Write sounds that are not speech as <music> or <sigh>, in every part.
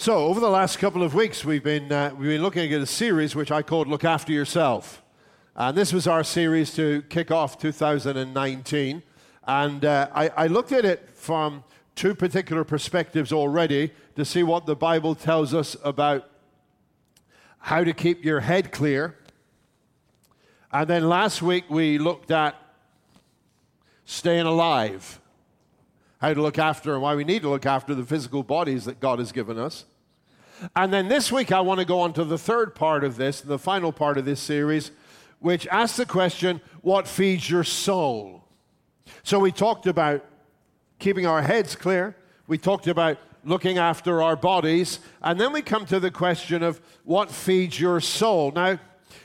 So, over the last couple of weeks, we've been, uh, we've been looking at a series which I called Look After Yourself. And this was our series to kick off 2019. And uh, I, I looked at it from two particular perspectives already to see what the Bible tells us about how to keep your head clear. And then last week, we looked at staying alive how to look after and why we need to look after the physical bodies that God has given us. And then this week, I want to go on to the third part of this, the final part of this series, which asks the question what feeds your soul? So we talked about keeping our heads clear, we talked about looking after our bodies, and then we come to the question of what feeds your soul. Now,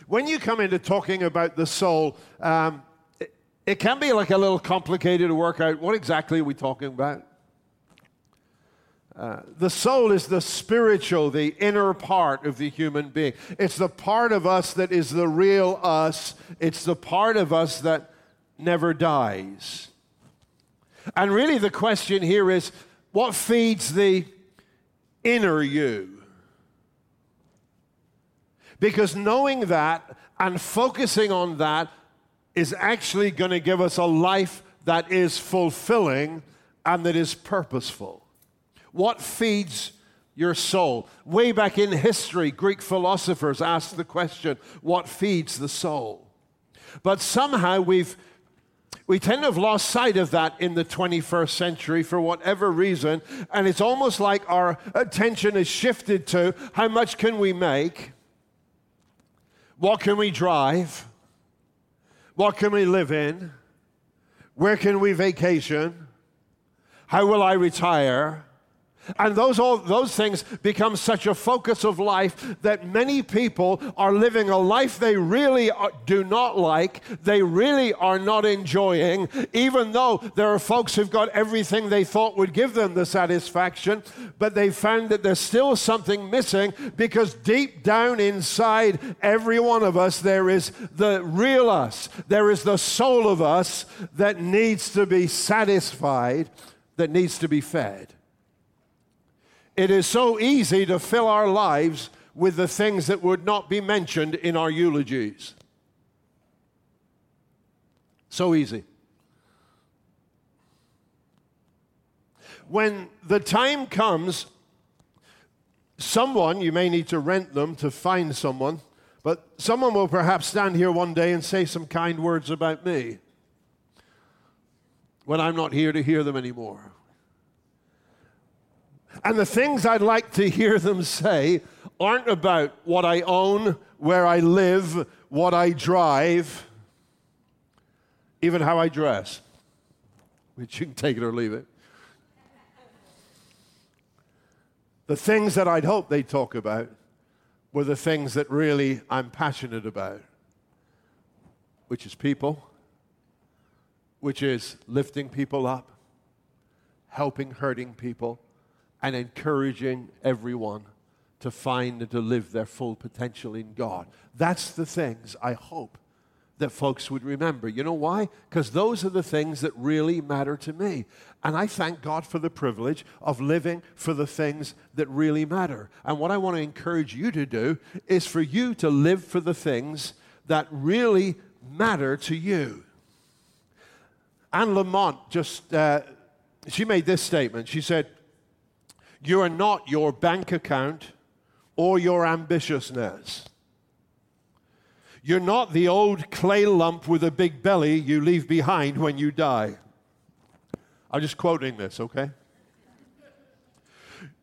when you come into talking about the soul, um, it, it can be like a little complicated to work out what exactly are we talking about? Uh, the soul is the spiritual, the inner part of the human being. It's the part of us that is the real us. It's the part of us that never dies. And really, the question here is what feeds the inner you? Because knowing that and focusing on that is actually going to give us a life that is fulfilling and that is purposeful. What feeds your soul? Way back in history, Greek philosophers asked the question, What feeds the soul? But somehow we've we tend to have lost sight of that in the 21st century for whatever reason, and it's almost like our attention is shifted to how much can we make? What can we drive? What can we live in? Where can we vacation? How will I retire? And those, all, those things become such a focus of life that many people are living a life they really uh, do not like, they really are not enjoying, even though there are folks who've got everything they thought would give them the satisfaction, but they found that there's still something missing because deep down inside every one of us, there is the real us, there is the soul of us that needs to be satisfied, that needs to be fed. It is so easy to fill our lives with the things that would not be mentioned in our eulogies. So easy. When the time comes, someone, you may need to rent them to find someone, but someone will perhaps stand here one day and say some kind words about me when I'm not here to hear them anymore. And the things I'd like to hear them say aren't about what I own, where I live, what I drive, even how I dress, which you can take it or leave it. The things that I'd hope they'd talk about were the things that really I'm passionate about, which is people, which is lifting people up, helping hurting people and encouraging everyone to find and to live their full potential in God. That's the things I hope that folks would remember. You know why? Because those are the things that really matter to me. And I thank God for the privilege of living for the things that really matter. And what I want to encourage you to do is for you to live for the things that really matter to you. Anne Lamott just, uh, she made this statement. She said, you are not your bank account or your ambitiousness. You're not the old clay lump with a big belly you leave behind when you die. I'm just quoting this, okay?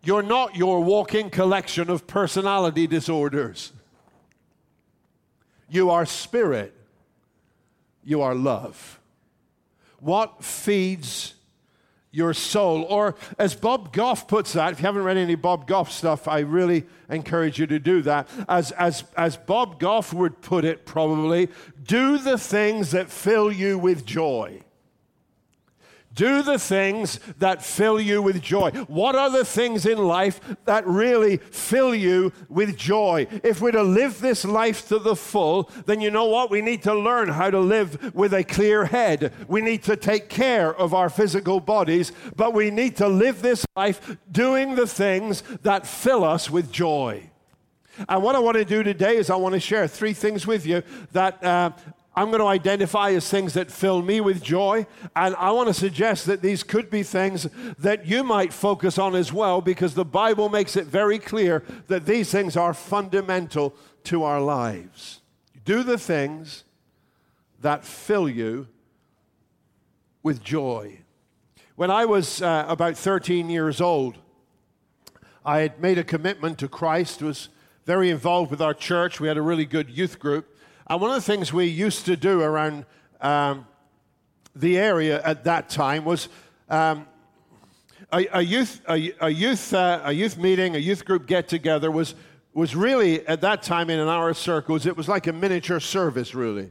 You're not your walking collection of personality disorders. You are spirit. You are love. What feeds your soul. Or as Bob Goff puts that, if you haven't read any Bob Goff stuff, I really encourage you to do that. As, as, as Bob Goff would put it, probably, do the things that fill you with joy. Do the things that fill you with joy. What are the things in life that really fill you with joy? If we're to live this life to the full, then you know what? We need to learn how to live with a clear head. We need to take care of our physical bodies, but we need to live this life doing the things that fill us with joy. And what I want to do today is I want to share three things with you that uh, I'm going to identify as things that fill me with joy. And I want to suggest that these could be things that you might focus on as well, because the Bible makes it very clear that these things are fundamental to our lives. Do the things that fill you with joy. When I was uh, about 13 years old, I had made a commitment to Christ, was very involved with our church. We had a really good youth group. And one of the things we used to do around um, the area at that time was um, a, a, youth, a, a youth, uh, a youth meeting, a youth group get together was, was really, at that time in our circles, it was like a miniature service, really.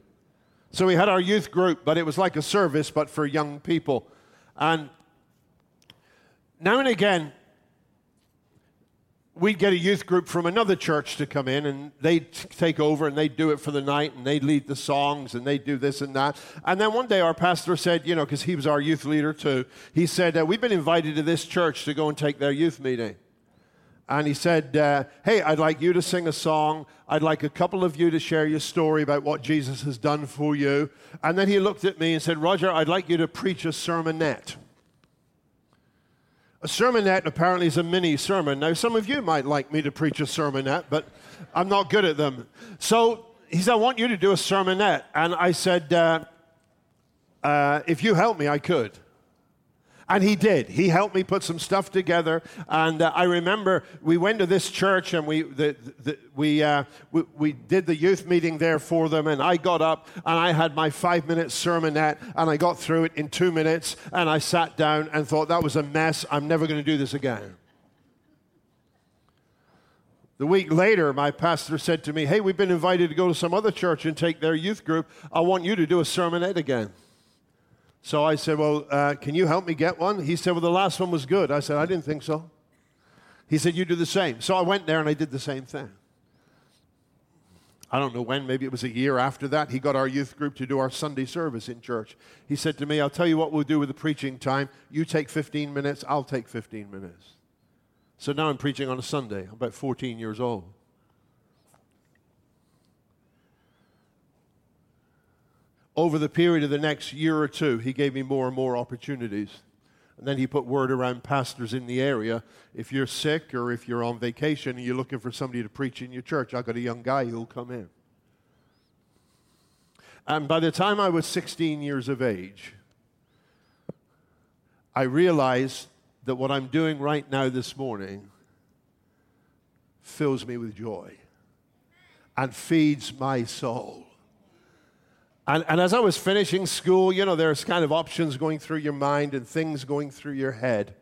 So we had our youth group, but it was like a service, but for young people. And now and again, we'd get a youth group from another church to come in and they'd take over and they'd do it for the night and they'd lead the songs and they'd do this and that. And then one day our pastor said, you know, because he was our youth leader too, he said, uh, We've been invited to this church to go and take their youth meeting. And he said, uh, Hey, I'd like you to sing a song. I'd like a couple of you to share your story about what Jesus has done for you. And then he looked at me and said, Roger, I'd like you to preach a sermonette. A sermonette apparently is a mini sermon. Now, some of you might like me to preach a sermonette, but I'm not good at them. So he said, I want you to do a sermonette. And I said, uh, uh, if you help me, I could. And he did. He helped me put some stuff together. And uh, I remember we went to this church and we, the, the, we, uh, we, we, did the youth meeting there for them. And I got up and I had my five minute sermonette and I got through it in two minutes. And I sat down and thought, that was a mess. I'm never going to do this again. The week later, my pastor said to me, Hey, we've been invited to go to some other church and take their youth group. I want you to do a sermonette again. So I said, Well, uh, can you help me get one? He said, Well, the last one was good. I said, I didn't think so. He said, You do the same. So I went there and I did the same thing. I don't know when, maybe it was a year after that, he got our youth group to do our Sunday service in church. He said to me, I'll tell you what we'll do with the preaching time. You take 15 minutes, I'll take 15 minutes. So now I'm preaching on a Sunday. I'm about 14 years old. Over the period of the next year or two, he gave me more and more opportunities. And then he put word around pastors in the area. If you're sick or if you're on vacation and you're looking for somebody to preach in your church, I've got a young guy who'll come in. And by the time I was 16 years of age, I realized that what I'm doing right now this morning fills me with joy and feeds my soul. And, and as I was finishing school, you know, there's kind of options going through your mind and things going through your head.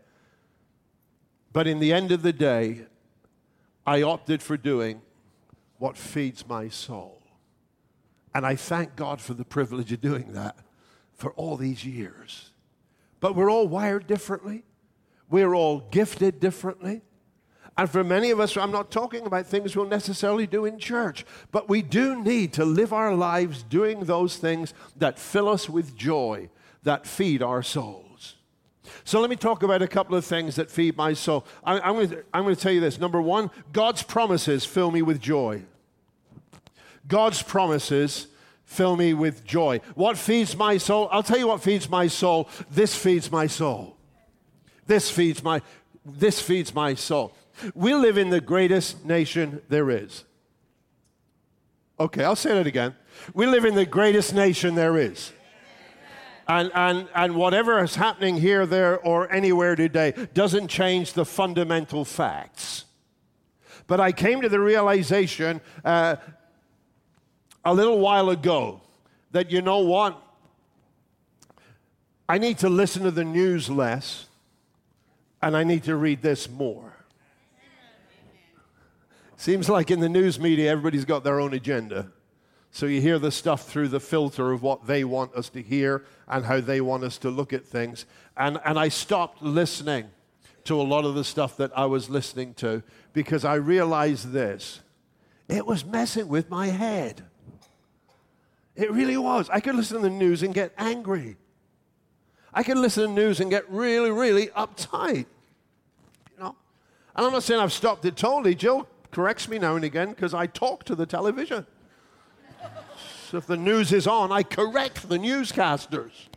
But in the end of the day, I opted for doing what feeds my soul. And I thank God for the privilege of doing that for all these years. But we're all wired differently, we're all gifted differently. And for many of us, I'm not talking about things we'll necessarily do in church, but we do need to live our lives doing those things that fill us with joy, that feed our souls. So let me talk about a couple of things that feed my soul. I, am going, to, I'm going to tell you this. Number one, God's promises fill me with joy. God's promises fill me with joy. What feeds my soul? I'll tell you what feeds my soul. This feeds my soul. This feeds my this feeds my soul. We live in the greatest nation there is. Okay, I'll say that again. We live in the greatest nation there is. And, and, and whatever is happening here, there, or anywhere today doesn't change the fundamental facts. But I came to the realization uh, a little while ago that you know what? I need to listen to the news less, and I need to read this more. Seems like in the news media, everybody's got their own agenda. So you hear the stuff through the filter of what they want us to hear and how they want us to look at things. And, and I stopped listening to a lot of the stuff that I was listening to because I realized this it was messing with my head. It really was. I could listen to the news and get angry. I could listen to the news and get really, really uptight. You know? And I'm not saying I've stopped it totally. Jill corrects me now and again because I talk to the television. <laughs> so if the news is on, I correct the newscasters.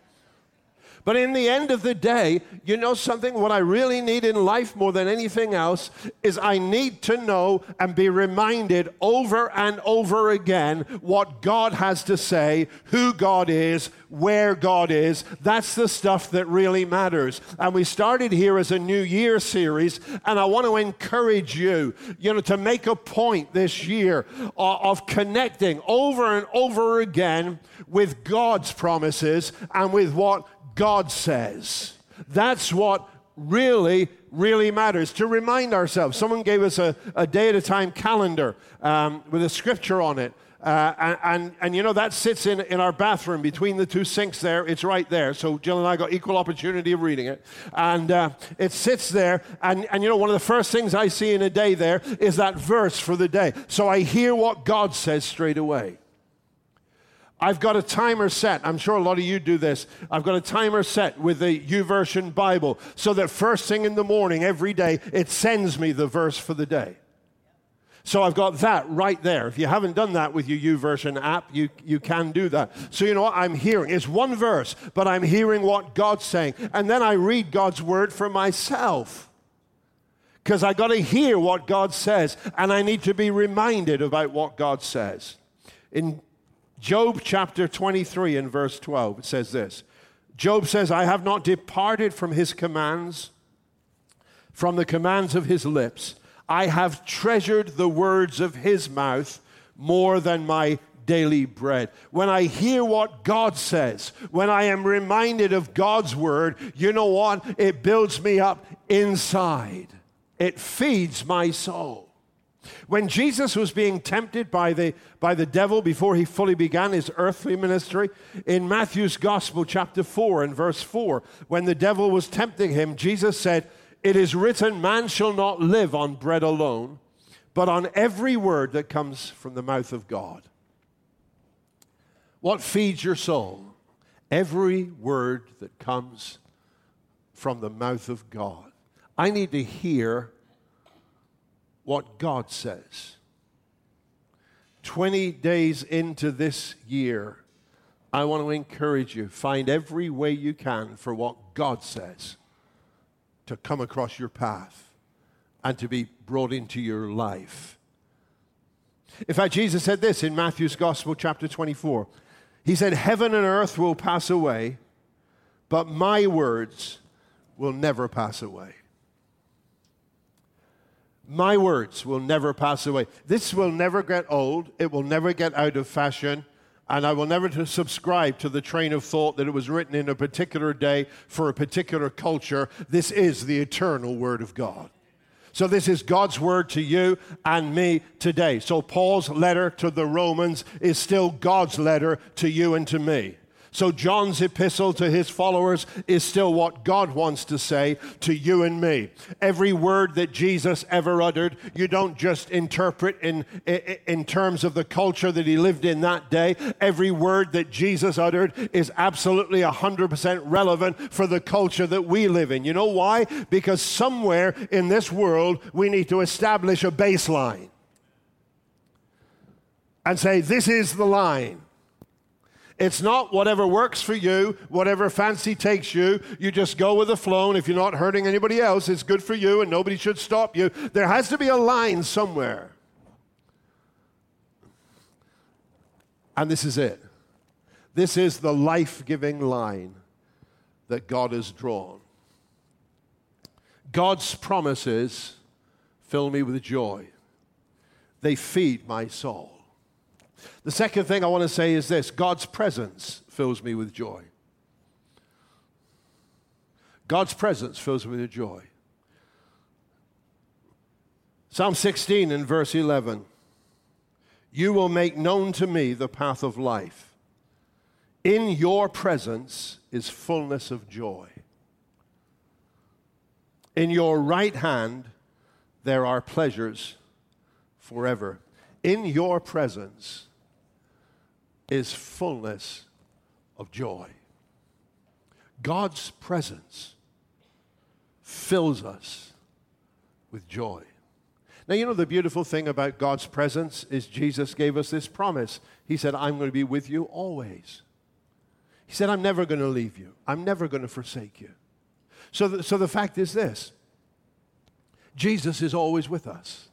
But in the end of the day, you know something? What I really need in life more than anything else is I need to know and be reminded over and over again what God has to say, who God is, where God is. That's the stuff that really matters. And we started here as a New Year series, and I want to encourage you, you know, to make a point this year of connecting over and over again with God's promises and with what God says. That's what really, really matters. To remind ourselves, someone gave us a, a day at a time calendar um, with a scripture on it. Uh, and, and, and, you know, that sits in, in our bathroom between the two sinks there. It's right there. So Jill and I got equal opportunity of reading it. And uh, it sits there. And, and, you know, one of the first things I see in a day there is that verse for the day. So I hear what God says straight away. I've got a timer set. I'm sure a lot of you do this. I've got a timer set with the YouVersion Bible so that first thing in the morning every day it sends me the verse for the day. So I've got that right there. If you haven't done that with your YouVersion app, you, you can do that. So you know what I'm hearing? It's one verse, but I'm hearing what God's saying. And then I read God's word for myself. Because I got to hear what God says, and I need to be reminded about what God says. In Job chapter 23 and verse 12, it says this Job says, I have not departed from his commands, from the commands of his lips. I have treasured the words of his mouth more than my daily bread. When I hear what God says, when I am reminded of God's word, you know what? It builds me up inside, it feeds my soul. When Jesus was being tempted by the, by the devil before he fully began his earthly ministry, in Matthew's Gospel, chapter 4, and verse 4, when the devil was tempting him, Jesus said, It is written, man shall not live on bread alone, but on every word that comes from the mouth of God. What feeds your soul? Every word that comes from the mouth of God. I need to hear what God says. 20 days into this year, I want to encourage you find every way you can for what God says to come across your path and to be brought into your life. In fact, Jesus said this in Matthew's Gospel, chapter 24. He said, Heaven and earth will pass away, but my words will never pass away. My words will never pass away. This will never get old. It will never get out of fashion. And I will never subscribe to the train of thought that it was written in a particular day for a particular culture. This is the eternal Word of God. So, this is God's word to you and me today. So, Paul's letter to the Romans is still God's letter to you and to me. So, John's epistle to his followers is still what God wants to say to you and me. Every word that Jesus ever uttered, you don't just interpret in, in terms of the culture that he lived in that day. Every word that Jesus uttered is absolutely 100% relevant for the culture that we live in. You know why? Because somewhere in this world, we need to establish a baseline and say, this is the line. It's not whatever works for you, whatever fancy takes you. You just go with the flow, and if you're not hurting anybody else, it's good for you, and nobody should stop you. There has to be a line somewhere. And this is it. This is the life giving line that God has drawn. God's promises fill me with joy, they feed my soul. The second thing I want to say is this God's presence fills me with joy. God's presence fills me with joy. Psalm 16 and verse 11. You will make known to me the path of life. In your presence is fullness of joy. In your right hand there are pleasures forever. In your presence is fullness of joy. God's presence fills us with joy. Now, you know, the beautiful thing about God's presence is Jesus gave us this promise. He said, I'm going to be with you always. He said, I'm never going to leave you, I'm never going to forsake you. So, the, so the fact is this Jesus is always with us.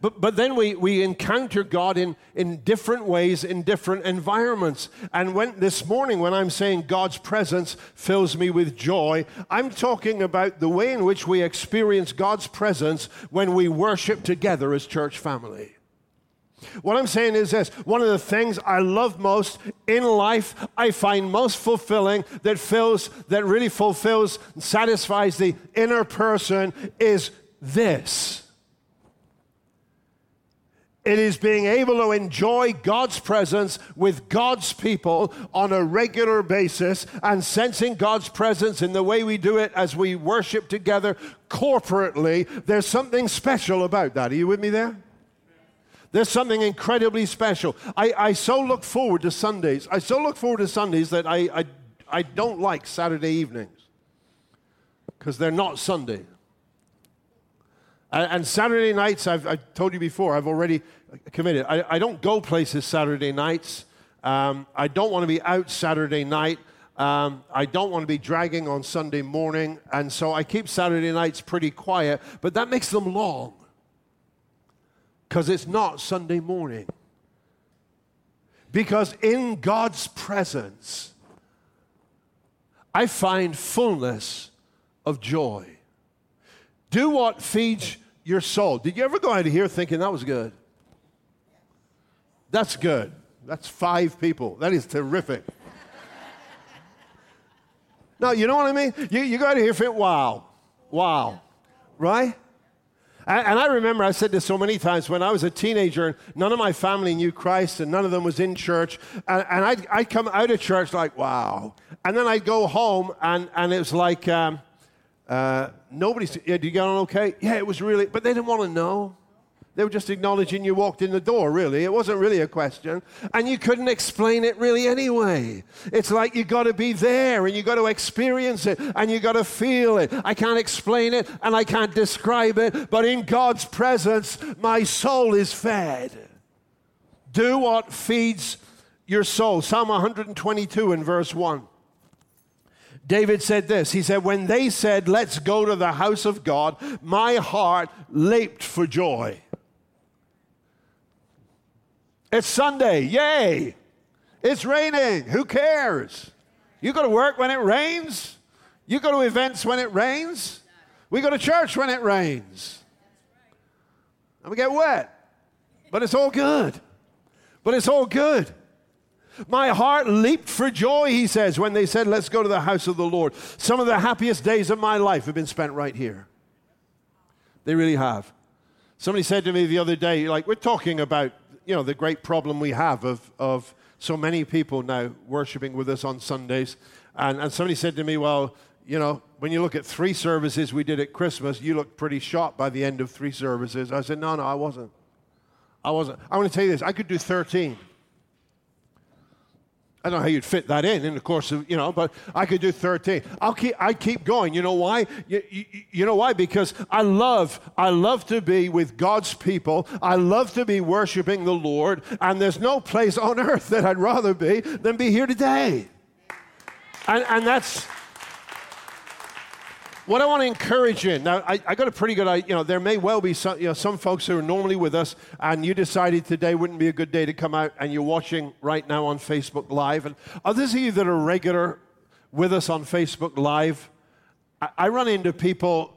But, but then we, we encounter God in, in different ways, in different environments. And when, this morning, when I'm saying God's presence fills me with joy, I'm talking about the way in which we experience God's presence when we worship together as church family. What I'm saying is this one of the things I love most in life, I find most fulfilling, that fills, that really fulfills and satisfies the inner person is this it is being able to enjoy God's presence with God's people on a regular basis and sensing God's presence in the way we do it as we worship together corporately. There's something special about that. Are you with me there? There's something incredibly special. I, I so look forward to Sundays. I so look forward to Sundays that I, I, I don't like Saturday evenings because they're not Sunday. And Saturday nights, I've, I've, told you before, I've already committed. I, I don't go places Saturday nights. Um, I don't want to be out Saturday night. Um, I don't want to be dragging on Sunday morning. And so I keep Saturday nights pretty quiet, but that makes them long because it's not Sunday morning. Because in God's presence, I find fullness of joy. Do what feeds your soul. Did you ever go out of here thinking that was good? That's good. That's five people. That is terrific. <laughs> no, you know what I mean? You, you go out of here thinking, wow, wow, right? And, I remember I said this so many times when I was a teenager, none of my family knew Christ, and none of them was in church. And, and I'd, I'd come out of church like, wow. And then I'd go home, and, and it was like, um, uh, nobody said, yeah, did you get on okay? Yeah, it was really, but they didn't want to know. They were just acknowledging you walked in the door, really. It wasn't really a question. And you couldn't explain it really anyway. It's like you got to be there and you got to experience it and you got to feel it. I can't explain it and I can't describe it, but in God's presence, my soul is fed. Do what feeds your soul. Psalm 122 in verse 1. David said this He said, When they said, Let's go to the house of God, my heart leaped for joy. It's Sunday, yay! It's raining, who cares? You go to work when it rains, you go to events when it rains, we go to church when it rains. And we get wet, but it's all good. But it's all good. My heart leaped for joy, he says, when they said, Let's go to the house of the Lord. Some of the happiest days of my life have been spent right here. They really have. Somebody said to me the other day, like, we're talking about, you know, the great problem we have of, of so many people now worshiping with us on Sundays. And, and somebody said to me, well, you know, when you look at three services we did at Christmas, you look pretty shocked by the end of three services. I said, no, no, I wasn't. I wasn't. I want to tell you this I could do 13. I don't know how you'd fit that in in the course of, you know, but I could do 13. I'll keep, I keep going. You know why? You, you, you, know why? Because I love, I love to be with God's people. I love to be worshiping the Lord. And there's no place on earth that I'd rather be than be here today. And, and that's, what I want to encourage you now, I, I got a pretty good idea. You know, there may well be some, you know, some folks who are normally with us, and you decided today wouldn't be a good day to come out, and you're watching right now on Facebook Live. And others of you that are regular with us on Facebook Live, I, I run into people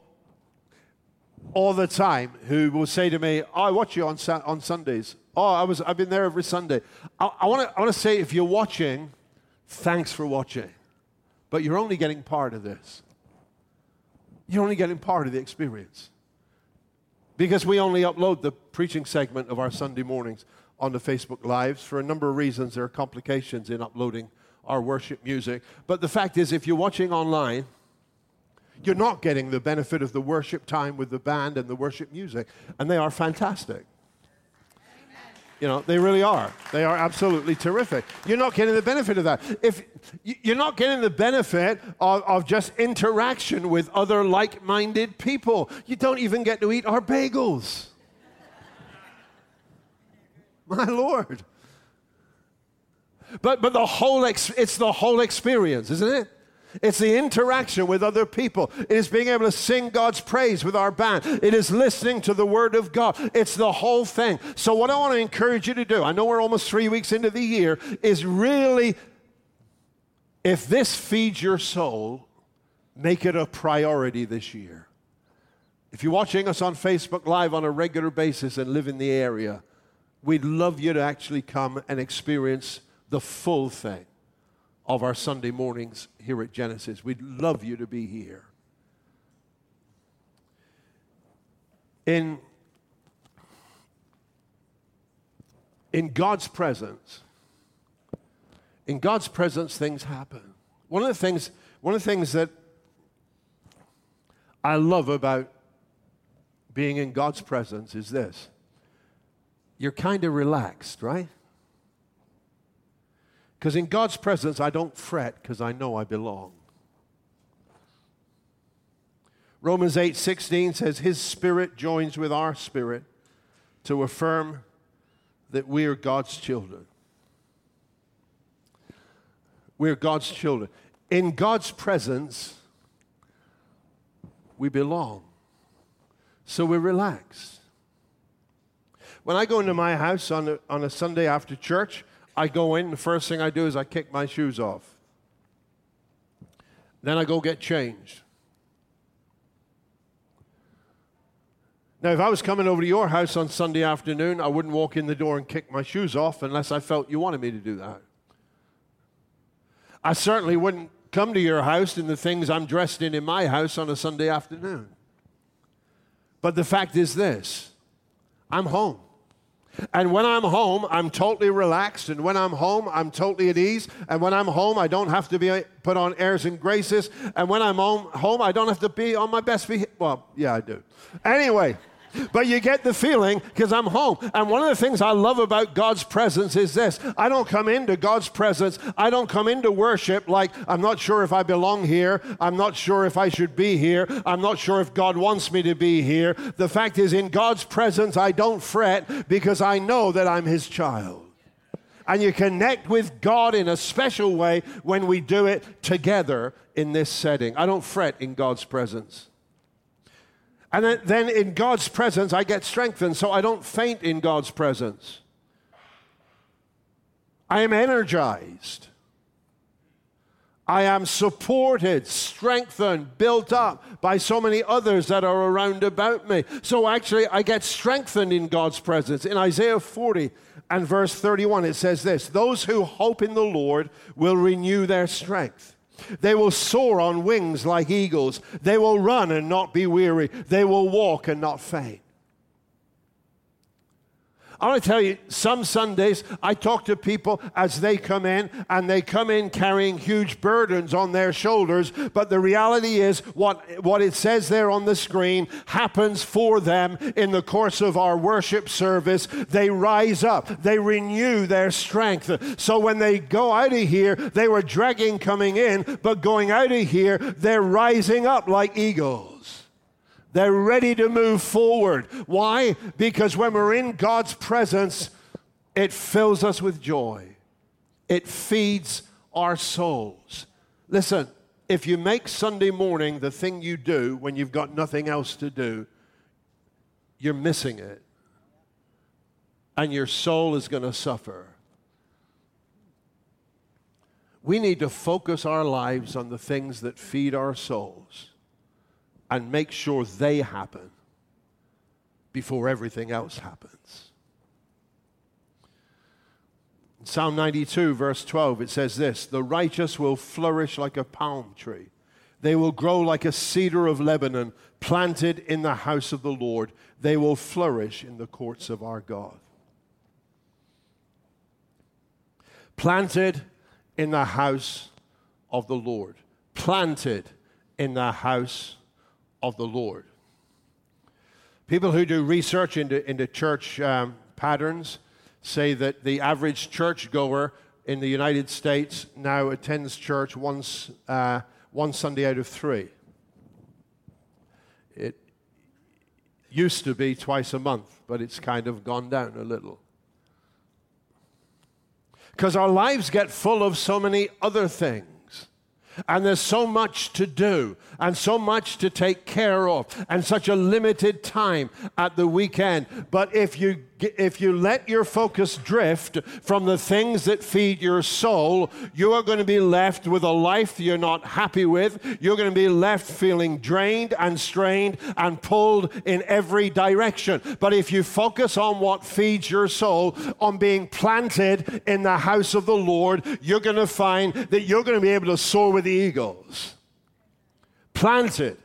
all the time who will say to me, oh, I watch you on, on Sundays. Oh, I was, I've been there every Sunday. I, I want to say, if you're watching, thanks for watching. But you're only getting part of this. You're only getting part of the experience. because we only upload the preaching segment of our Sunday mornings on the Facebook Lives. For a number of reasons, there are complications in uploading our worship music. But the fact is, if you're watching online, you're not getting the benefit of the worship time with the band and the worship music. And they are fantastic. You know, they really are. They are absolutely terrific. You're not getting the benefit of that. If you're not getting the benefit of, of just interaction with other like-minded people, you don't even get to eat our bagels. <laughs> My Lord. But, but the whole ex- it's the whole experience, isn't it? It's the interaction with other people. It is being able to sing God's praise with our band. It is listening to the Word of God. It's the whole thing. So, what I want to encourage you to do, I know we're almost three weeks into the year, is really, if this feeds your soul, make it a priority this year. If you're watching us on Facebook Live on a regular basis and live in the area, we'd love you to actually come and experience the full thing of our Sunday mornings here at Genesis. We'd love you to be here. In, in God's presence, in God's presence, things happen. One of the things, one of the things that I love about being in God's presence is this you're kind of relaxed, right? Because in God's presence, I don't fret because I know I belong. Romans 8 16 says, His spirit joins with our spirit to affirm that we are God's children. We're God's children. In God's presence, we belong. So we're relaxed. When I go into my house on a, on a Sunday after church, I go in, the first thing I do is I kick my shoes off. Then I go get changed. Now, if I was coming over to your house on Sunday afternoon, I wouldn't walk in the door and kick my shoes off unless I felt you wanted me to do that. I certainly wouldn't come to your house in the things I'm dressed in in my house on a Sunday afternoon. But the fact is this I'm home. And when I'm home, I'm totally relaxed. And when I'm home, I'm totally at ease. And when I'm home, I don't have to be uh, put on airs and graces. And when I'm home, home I don't have to be on my best behavior. Well, yeah, I do. Anyway. But you get the feeling because I'm home. And one of the things I love about God's presence is this I don't come into God's presence, I don't come into worship like I'm not sure if I belong here, I'm not sure if I should be here, I'm not sure if God wants me to be here. The fact is, in God's presence, I don't fret because I know that I'm His child. And you connect with God in a special way when we do it together in this setting. I don't fret in God's presence. And then in God's presence, I get strengthened so I don't faint in God's presence. I am energized. I am supported, strengthened, built up by so many others that are around about me. So actually, I get strengthened in God's presence. In Isaiah 40 and verse 31, it says this Those who hope in the Lord will renew their strength. They will soar on wings like eagles. They will run and not be weary. They will walk and not faint. I want to tell you, some Sundays I talk to people as they come in, and they come in carrying huge burdens on their shoulders. But the reality is, what, what it says there on the screen happens for them in the course of our worship service. They rise up, they renew their strength. So when they go out of here, they were dragging coming in, but going out of here, they're rising up like eagles. They're ready to move forward. Why? Because when we're in God's presence, it fills us with joy, it feeds our souls. Listen, if you make Sunday morning the thing you do when you've got nothing else to do, you're missing it. And your soul is going to suffer. We need to focus our lives on the things that feed our souls and make sure they happen before everything else happens. In Psalm 92, verse 12, it says this The righteous will flourish like a palm tree. They will grow like a cedar of Lebanon, planted in the house of the Lord. They will flourish in the courts of our God. Planted in the house of the Lord. Planted in the house of the Lord. People who do research into, into church um, patterns say that the average churchgoer in the United States now attends church once, uh, one Sunday out of three. It used to be twice a month, but it's kind of gone down a little. Because our lives get full of so many other things. And there's so much to do and so much to take care of and such a limited time at the weekend. But if you, if you let your focus drift from the things that feed your soul, you are going to be left with a life you're not happy with. You're going to be left feeling drained and strained and pulled in every direction. But if you focus on what feeds your soul, on being planted in the house of the Lord, you're going to find that you're going to be able to soar with the eagles planted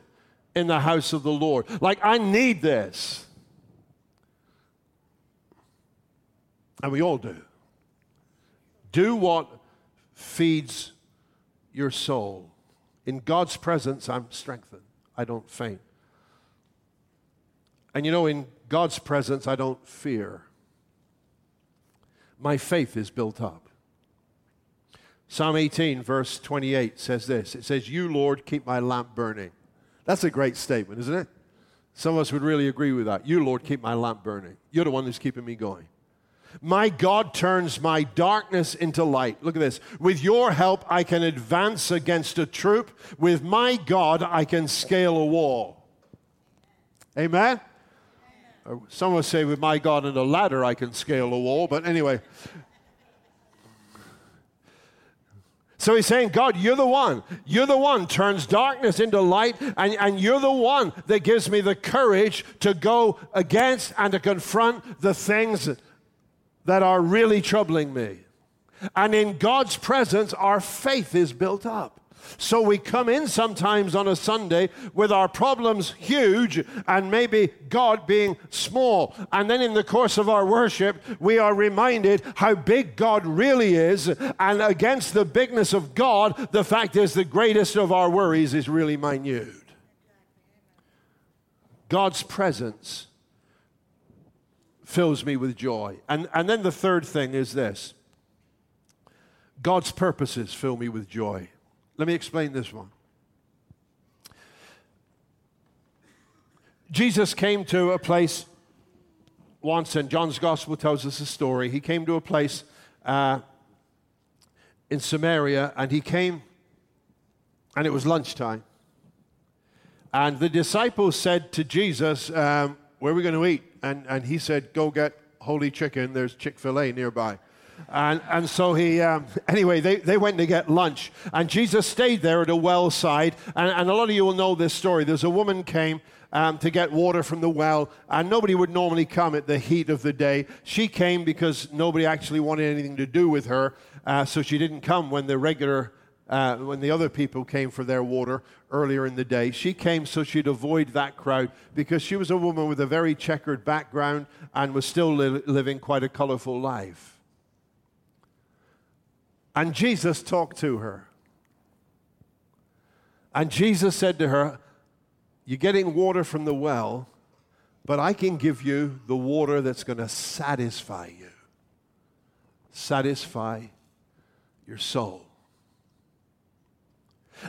in the house of the Lord. Like, I need this. And we all do. Do what feeds your soul. In God's presence, I'm strengthened. I don't faint. And you know, in God's presence, I don't fear. My faith is built up. Psalm 18, verse 28 says this It says, You, Lord, keep my lamp burning. That's a great statement, isn't it? Some of us would really agree with that. You, Lord, keep my lamp burning. You're the one who's keeping me going. My God turns my darkness into light. Look at this. With your help, I can advance against a troop. With my God, I can scale a wall. Amen? Some will say, with my God and a ladder, I can scale a wall. But anyway, So he's saying, God, you're the one. You're the one turns darkness into light, and, and you're the one that gives me the courage to go against and to confront the things that are really troubling me. And in God's presence, our faith is built up. So we come in sometimes on a Sunday with our problems huge and maybe God being small. And then in the course of our worship, we are reminded how big God really is. And against the bigness of God, the fact is the greatest of our worries is really minute. God's presence fills me with joy. And, and then the third thing is this God's purposes fill me with joy. Let me explain this one. Jesus came to a place once, and John's gospel tells us a story. He came to a place uh, in Samaria, and he came, and it was lunchtime. And the disciples said to Jesus, um, Where are we going to eat? And, and he said, Go get holy chicken. There's Chick fil A nearby. And, and so he, um, <laughs> anyway, they, they went to get lunch. And Jesus stayed there at a well side. And, and a lot of you will know this story. There's a woman came um, to get water from the well, and nobody would normally come at the heat of the day. She came because nobody actually wanted anything to do with her, uh, so she didn't come when the regular, uh, when the other people came for their water earlier in the day. She came so she'd avoid that crowd because she was a woman with a very checkered background and was still li- living quite a colorful life. And Jesus talked to her. And Jesus said to her, You're getting water from the well, but I can give you the water that's going to satisfy you, satisfy your soul.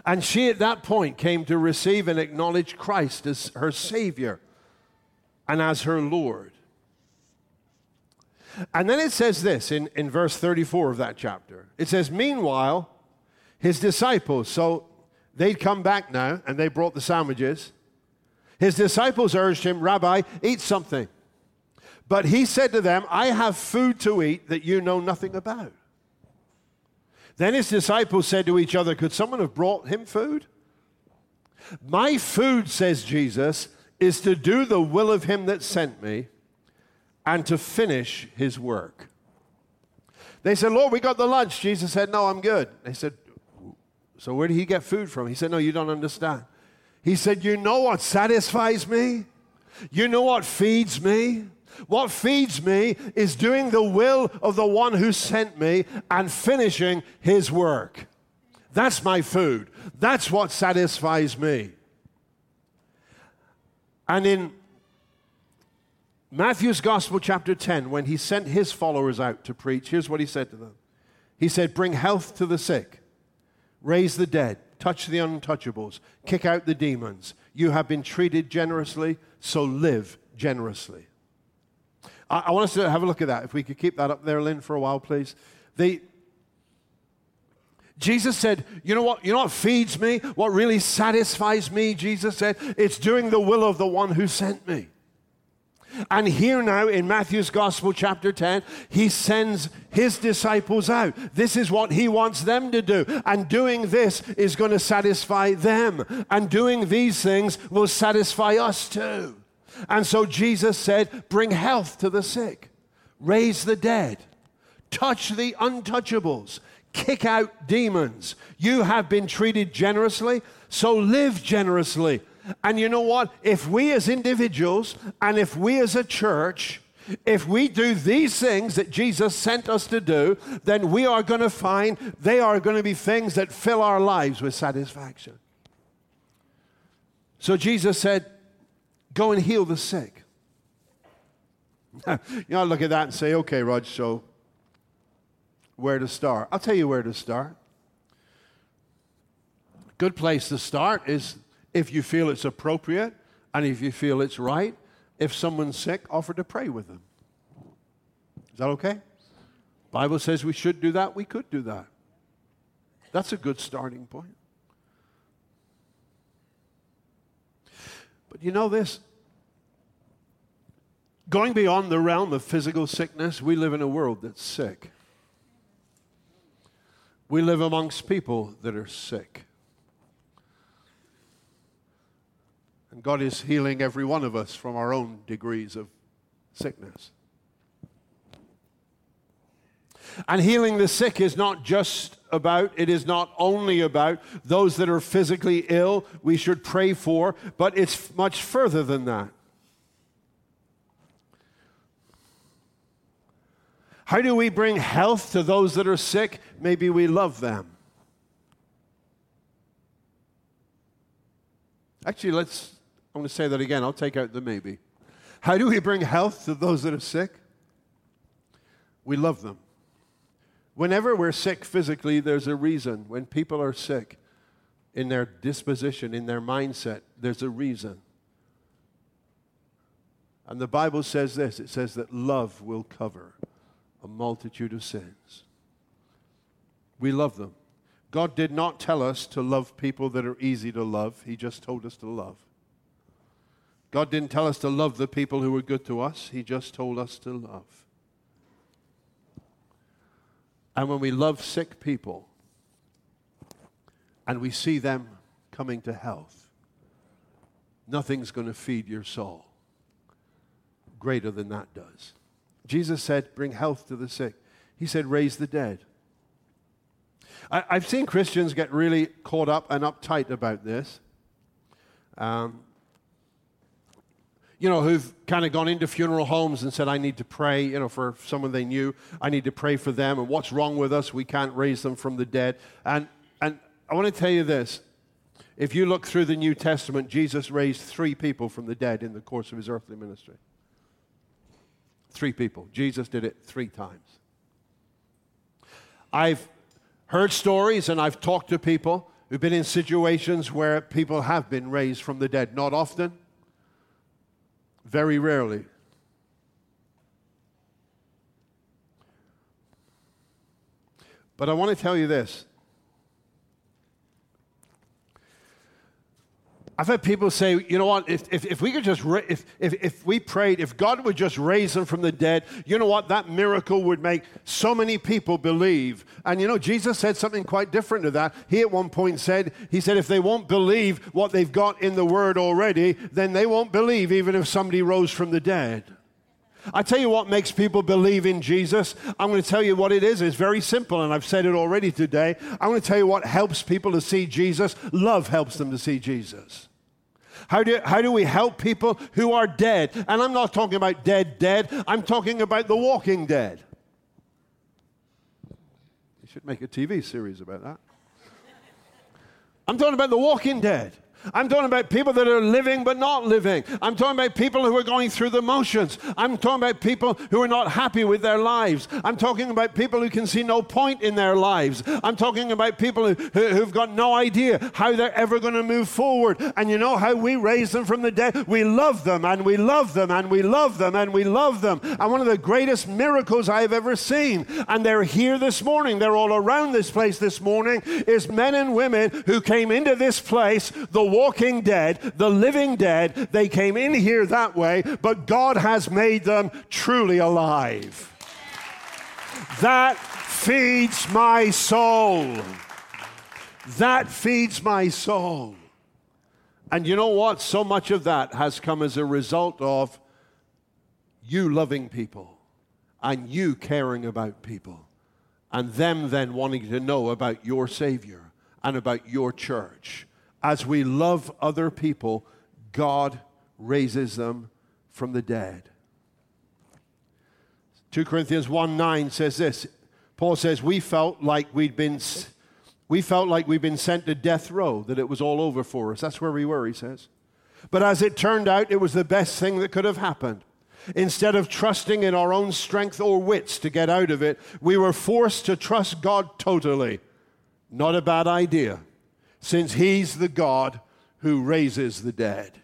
And she at that point came to receive and acknowledge Christ as her Savior and as her Lord. And then it says this in, in verse 34 of that chapter. It says, Meanwhile, his disciples, so they'd come back now and they brought the sandwiches. His disciples urged him, Rabbi, eat something. But he said to them, I have food to eat that you know nothing about. Then his disciples said to each other, Could someone have brought him food? My food, says Jesus, is to do the will of him that sent me and to finish his work. They said, Lord, we got the lunch. Jesus said, No, I'm good. They said, So, where did he get food from? He said, No, you don't understand. He said, You know what satisfies me? You know what feeds me? What feeds me is doing the will of the one who sent me and finishing his work. That's my food. That's what satisfies me. And in Matthew's Gospel, chapter 10, when he sent his followers out to preach, here's what he said to them He said, Bring health to the sick, raise the dead, touch the untouchables, kick out the demons. You have been treated generously, so live generously. I, I want us to have a look at that. If we could keep that up there, Lynn, for a while, please. The, Jesus said, You know what? You know what feeds me? What really satisfies me? Jesus said, It's doing the will of the one who sent me. And here now in Matthew's Gospel, chapter 10, he sends his disciples out. This is what he wants them to do. And doing this is going to satisfy them. And doing these things will satisfy us too. And so Jesus said, Bring health to the sick, raise the dead, touch the untouchables, kick out demons. You have been treated generously, so live generously. And you know what? If we as individuals and if we as a church, if we do these things that Jesus sent us to do, then we are going to find they are going to be things that fill our lives with satisfaction. So Jesus said, Go and heal the sick. you know, I look at that and say, okay, Rog, so where to start? I'll tell you where to start. Good place to start is if you feel it's appropriate and if you feel it's right, if someone's sick, offer to pray with them. Is that okay? Bible says we should do that, we could do that. That's a good starting point. But you know this? Going beyond the realm of physical sickness, we live in a world that's sick. We live amongst people that are sick. And God is healing every one of us from our own degrees of sickness. And healing the sick is not just about, it is not only about those that are physically ill, we should pray for, but it's much further than that. How do we bring health to those that are sick? Maybe we love them. Actually, let's, I'm going to say that again. I'll take out the maybe. How do we bring health to those that are sick? We love them. Whenever we're sick physically, there's a reason. When people are sick in their disposition, in their mindset, there's a reason. And the Bible says this it says that love will cover a multitude of sins. We love them. God did not tell us to love people that are easy to love, He just told us to love. God didn't tell us to love the people who were good to us, He just told us to love. And when we love sick people and we see them coming to health, nothing's going to feed your soul greater than that does. Jesus said, Bring health to the sick. He said, Raise the dead. I, have seen Christians get really caught up and uptight about this. Um, you know, who've kind of gone into funeral homes and said, I need to pray, you know, for someone they knew. I need to pray for them. And what's wrong with us? We can't raise them from the dead. And, and I want to tell you this. If you look through the New Testament, Jesus raised three people from the dead in the course of his earthly ministry. Three people. Jesus did it three times. I've heard stories and I've talked to people who've been in situations where people have been raised from the dead. Not often, very rarely. But I want to tell you this I've had people say, you know what, if, if, if we could just, ra- if, if, if we prayed, if God would just raise them from the dead, you know what, that miracle would make so many people believe. And you know, Jesus said something quite different to that. He at one point said, He said, if they won't believe what they've got in the Word already, then they won't believe even if somebody rose from the dead. I tell you what makes people believe in Jesus. I'm going to tell you what it is. It's very simple, and I've said it already today. I'm going to tell you what helps people to see Jesus. Love helps them to see Jesus. How do, how do we help people who are dead? And I'm not talking about dead, dead. I'm talking about the walking dead. You should make a TV series about that. I'm talking about the walking dead. I'm talking about people that are living but not living. I'm talking about people who are going through the motions. I'm talking about people who are not happy with their lives. I'm talking about people who can see no point in their lives. I'm talking about people who, who, have got no idea how they're ever going to move forward. And you know how we raise them from the dead? We love them and we love them and we love them and we love them. And one of the greatest miracles I've ever seen, and they're here this morning, they're all around this place this morning, is men and women who came into this place, the walking dead, the living dead. They came in here that way, but God has made them truly alive. That feeds my soul. That feeds my soul. And you know what? So much of that has come as a result of you loving people and you caring about people and them then wanting to know about your Savior and about your church as we love other people, God raises them from the dead. 2 Corinthians 1 9 says this. Paul says, We felt like we'd been. We felt like we'd been sent to death row, that it was all over for us. That's where we were, he says. But as it turned out, it was the best thing that could have happened. Instead of trusting in our own strength or wits to get out of it, we were forced to trust God totally. Not a bad idea since He's the God who raises the dead.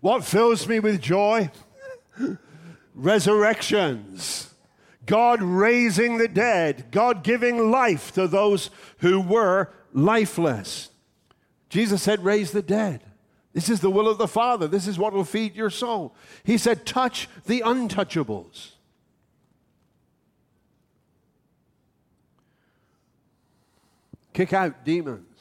What fills me with joy? Resurrections. God raising the dead, God giving life to those who were lifeless. Jesus said, Raise the dead. This is the will of the Father. This is what will feed your soul. He said, Touch the untouchables. Kick out demons.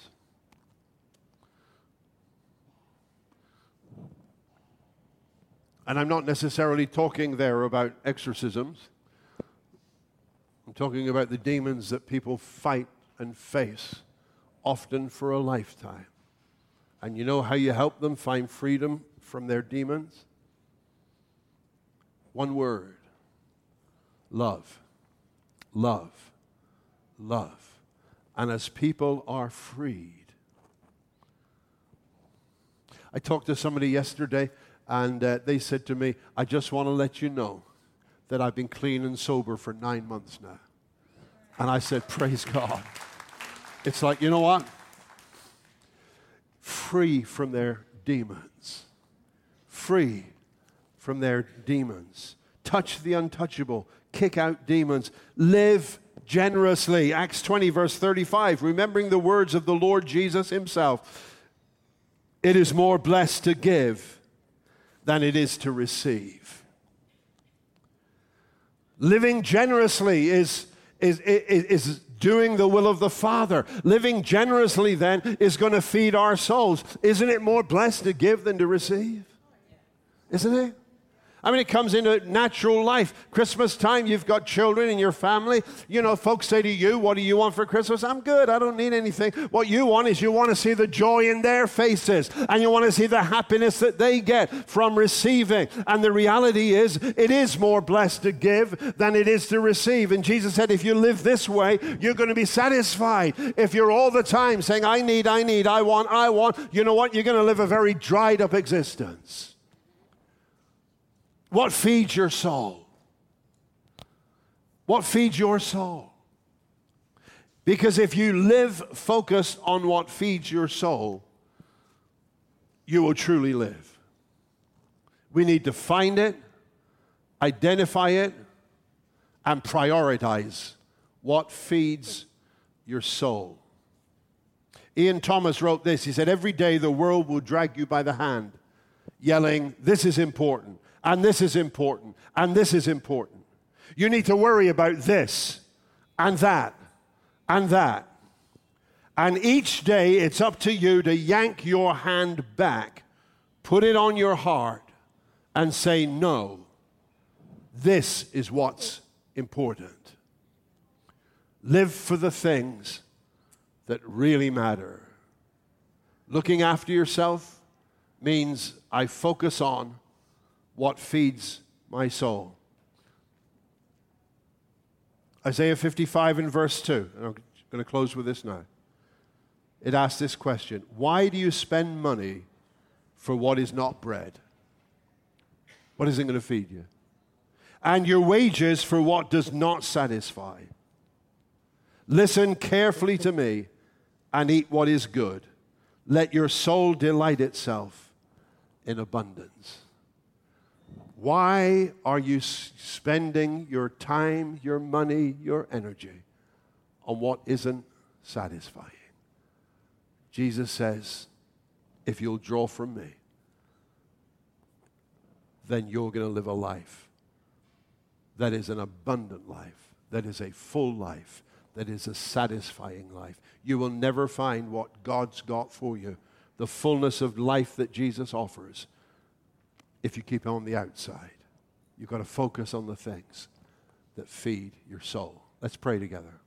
And I'm not necessarily talking there about exorcisms. I'm talking about the demons that people fight and face, often for a lifetime. And you know how you help them find freedom from their demons? One word love. Love. Love. And as people are freed, I talked to somebody yesterday and uh, they said to me, I just want to let you know that I've been clean and sober for nine months now. And I said, Praise God. It's like, you know what? Free from their demons. Free from their demons. Touch the untouchable. Kick out demons. Live generously. Acts 20, verse 35. Remembering the words of the Lord Jesus himself. It is more blessed to give than it is to receive. Living generously is, is, is, is doing the will of the Father. Living generously, then, is going to feed our souls. Isn't it more blessed to give than to receive? Isn't it? I mean, it comes into natural life. Christmas time, you've got children in your family. You know, folks say to you, What do you want for Christmas? I'm good. I don't need anything. What you want is you want to see the joy in their faces and you want to see the happiness that they get from receiving. And the reality is, it is more blessed to give than it is to receive. And Jesus said, If you live this way, you're going to be satisfied. If you're all the time saying, I need, I need, I want, I want, you know what? You're going to live a very dried up existence. What feeds your soul? What feeds your soul? Because if you live focused on what feeds your soul, you will truly live. We need to find it, identify it, and prioritize what feeds your soul. Iain Thomas wrote this. He said, Every day the world will drag you by the hand, yelling, This is important and this is important, and this is important. You need to worry about this and that and that. And each day it's up to you to yank your hand back, put it on your heart, and say, No, This is what's important. Live for the things that really matter. Looking after yourself means I focus on what feeds my soul. Isaiah 55 and verse 2, and I'm going to close with this now. It asks this question Why do you spend money for what is not bread? What isn't going to feed you? And your wages for what does not satisfy? Listen carefully to me and eat what is good. Let your soul delight itself in abundance. Why are you spending your time, your money, your energy on what isn't satisfying? Jesus says, if you'll draw from me, then you're going to live a life that is an abundant life, that is a full life, that is a satisfying life. You will never find what God's got for you, the fullness of life that Jesus offers, if you keep on the outside. You've got to focus on the things that feed your soul. Let's pray together.